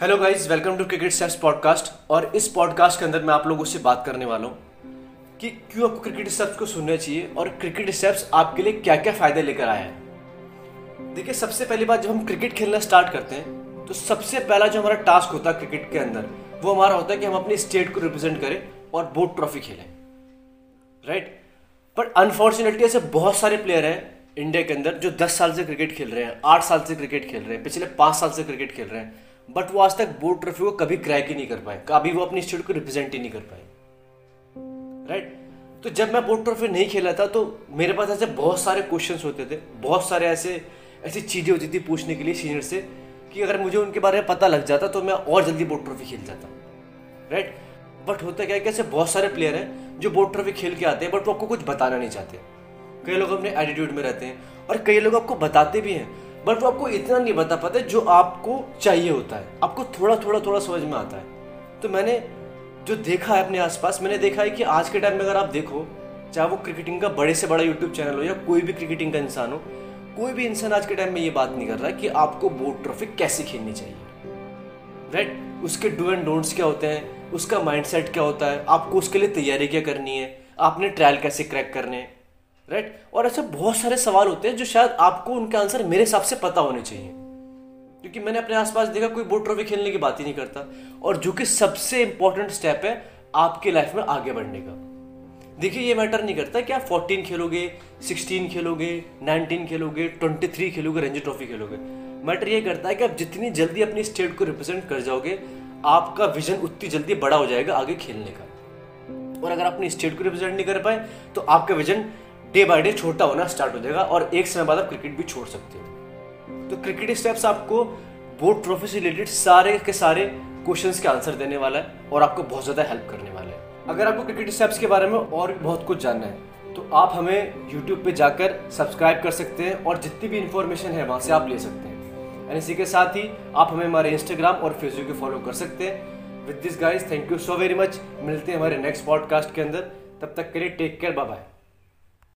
Hello guys welcome to Cricket Steps podcast और इस podcast के अंदर मैं आप लोगों से बात करने वाला हूँ कि क्यों आपको क्रिकेट स्टेप्स को सुनना चाहिए और क्रिकेट स्टेप्स आपके लिए क्या क्या फ़ायदे लेकर आया है। देखिए, सबसे पहली बात, जब हम क्रिकेट खेलना स्टार्ट करते हैं तो सबसे पहला जो हमारा टास्क होता है क्रिकेट के अंदर, वो हमारा होता है कि हम अपने स्टेट को रिप्रेजेंट करें और बोर्ड ट्रॉफी खेलें। राइट बट अनफॉर्चुनेटली ऐसे बहुत सारे प्लेयर हैं इंडिया के अंदर जो 10 साल से क्रिकेट खेल रहे हैं, आठ साल से क्रिकेट खेल रहे हैं, पिछले पाँच साल से क्रिकेट खेल रहे हैं। बट वो आज तक बोर्ड ट्रॉफी को कभी क्रैक ही नहीं कर पाए। कभी वो अपनी स्टेट को रिप्रेजेंट ही नहीं कर पाए। Right right? तो जब मैं बोर्ड ट्रॉफी नहीं खेला था तो मेरे पास ऐसे बहुत सारे क्वेश्चन होते थे। बहुत सारे ऐसे, ऐसी चीज़ें होती थी पूछने के लिए सीनियर से, कि अगर मुझे उनके बारे में पता लग जाता तो मैं और जल्दी बोर्ड ट्रॉफी खेल जाता। राइट बट होता क्या है कि ऐसे बहुत सारे प्लेयर हैं, जो बोर्ड ट्रॉफी खेल के आते हैं बट वो आपको कुछ बताना नहीं चाहते। कई लोग अपने एटीट्यूड में रहते हैं, और कई लोग आपको बताते भी हैं। बट वो आपको इतना नहीं बता पाते जो आपको चाहिए होता है। आपको थोड़ा थोड़ा थोड़ा समझ में आता है। तो मैंने जो देखा है अपने आसपास, मैंने देखा है कि आज के टाइम में अगर आप देखो, चाहे वो क्रिकेटिंग का बड़े से बड़ा यूट्यूब चैनल हो या कोई भी क्रिकेटिंग का इंसान हो, कोई भी इंसान आज के टाइम में ये बात नहीं कर रहा है कि आपको बोर्ड ट्रॉफी कैसे खेलनी चाहिए। राइट उसके डू एंड डोंट्स क्या होते हैं? उसका माइंडसेट क्या होता है? आपको उसके लिए तैयारी क्या करनी है? आपने ट्रायल कैसे क्रैक करने हैं? राइट और ऐसे बहुत सारे सवाल होते हैं जो शायद आपको उनके आंसर मेरे हिसाब से पता होने चाहिए। क्योंकि मैंने अपने आसपास देखा कोई बोर्ड ट्रॉफी खेलने की बात ही नहीं करता। और जो कि सबसे इंपॉर्टेंट स्टेप है आपके लाइफ में आगे बढ़ने का। देखिए, ये मैटर नहीं करता कि आप 14 खेलोगे 16 खेलोगे 19 खेलोगे 23 खेलोगे रणजी ट्रॉफी खेलोगे। मैटर ये करता है कि आप जितनी जल्दी अपनी स्टेट को रिप्रेजेंट कर जाओगे, आपका विजन उतनी जल्दी बड़ा हो जाएगा आगे खेलने का। और अगर अपनी स्टेट को रिप्रेजेंट नहीं कर पाए तो आपका विजन डे बाय डे छोटा होना स्टार्ट हो जाएगा और एक समय बाद आप क्रिकेट भी छोड़ सकते हो। तो क्रिकेट स्टेप्स आपको बोर्ड ट्रॉफी से रिलेटेड सारे के सारे क्वेश्चंस के आंसर देने वाला है और आपको बहुत ज़्यादा हेल्प करने वाला है। अगर आपको क्रिकेट स्टेप्स के बारे में और भी बहुत कुछ जानना है तो आप हमें यूट्यूब पे जाकर सब्सक्राइब कर सकते हैं और जितनी भी इंफॉर्मेशन है वहाँ से आप ले सकते हैं। एंड इसी के साथ ही आप हमें हमारे इंस्टाग्राम और फेसबुक पे फॉलो कर सकते हैं। With this guys thank you so very much मिलते हैं हमारे नेक्स्ट पॉडकास्ट के अंदर। तब तक के लिए टेक केयर बाय बाय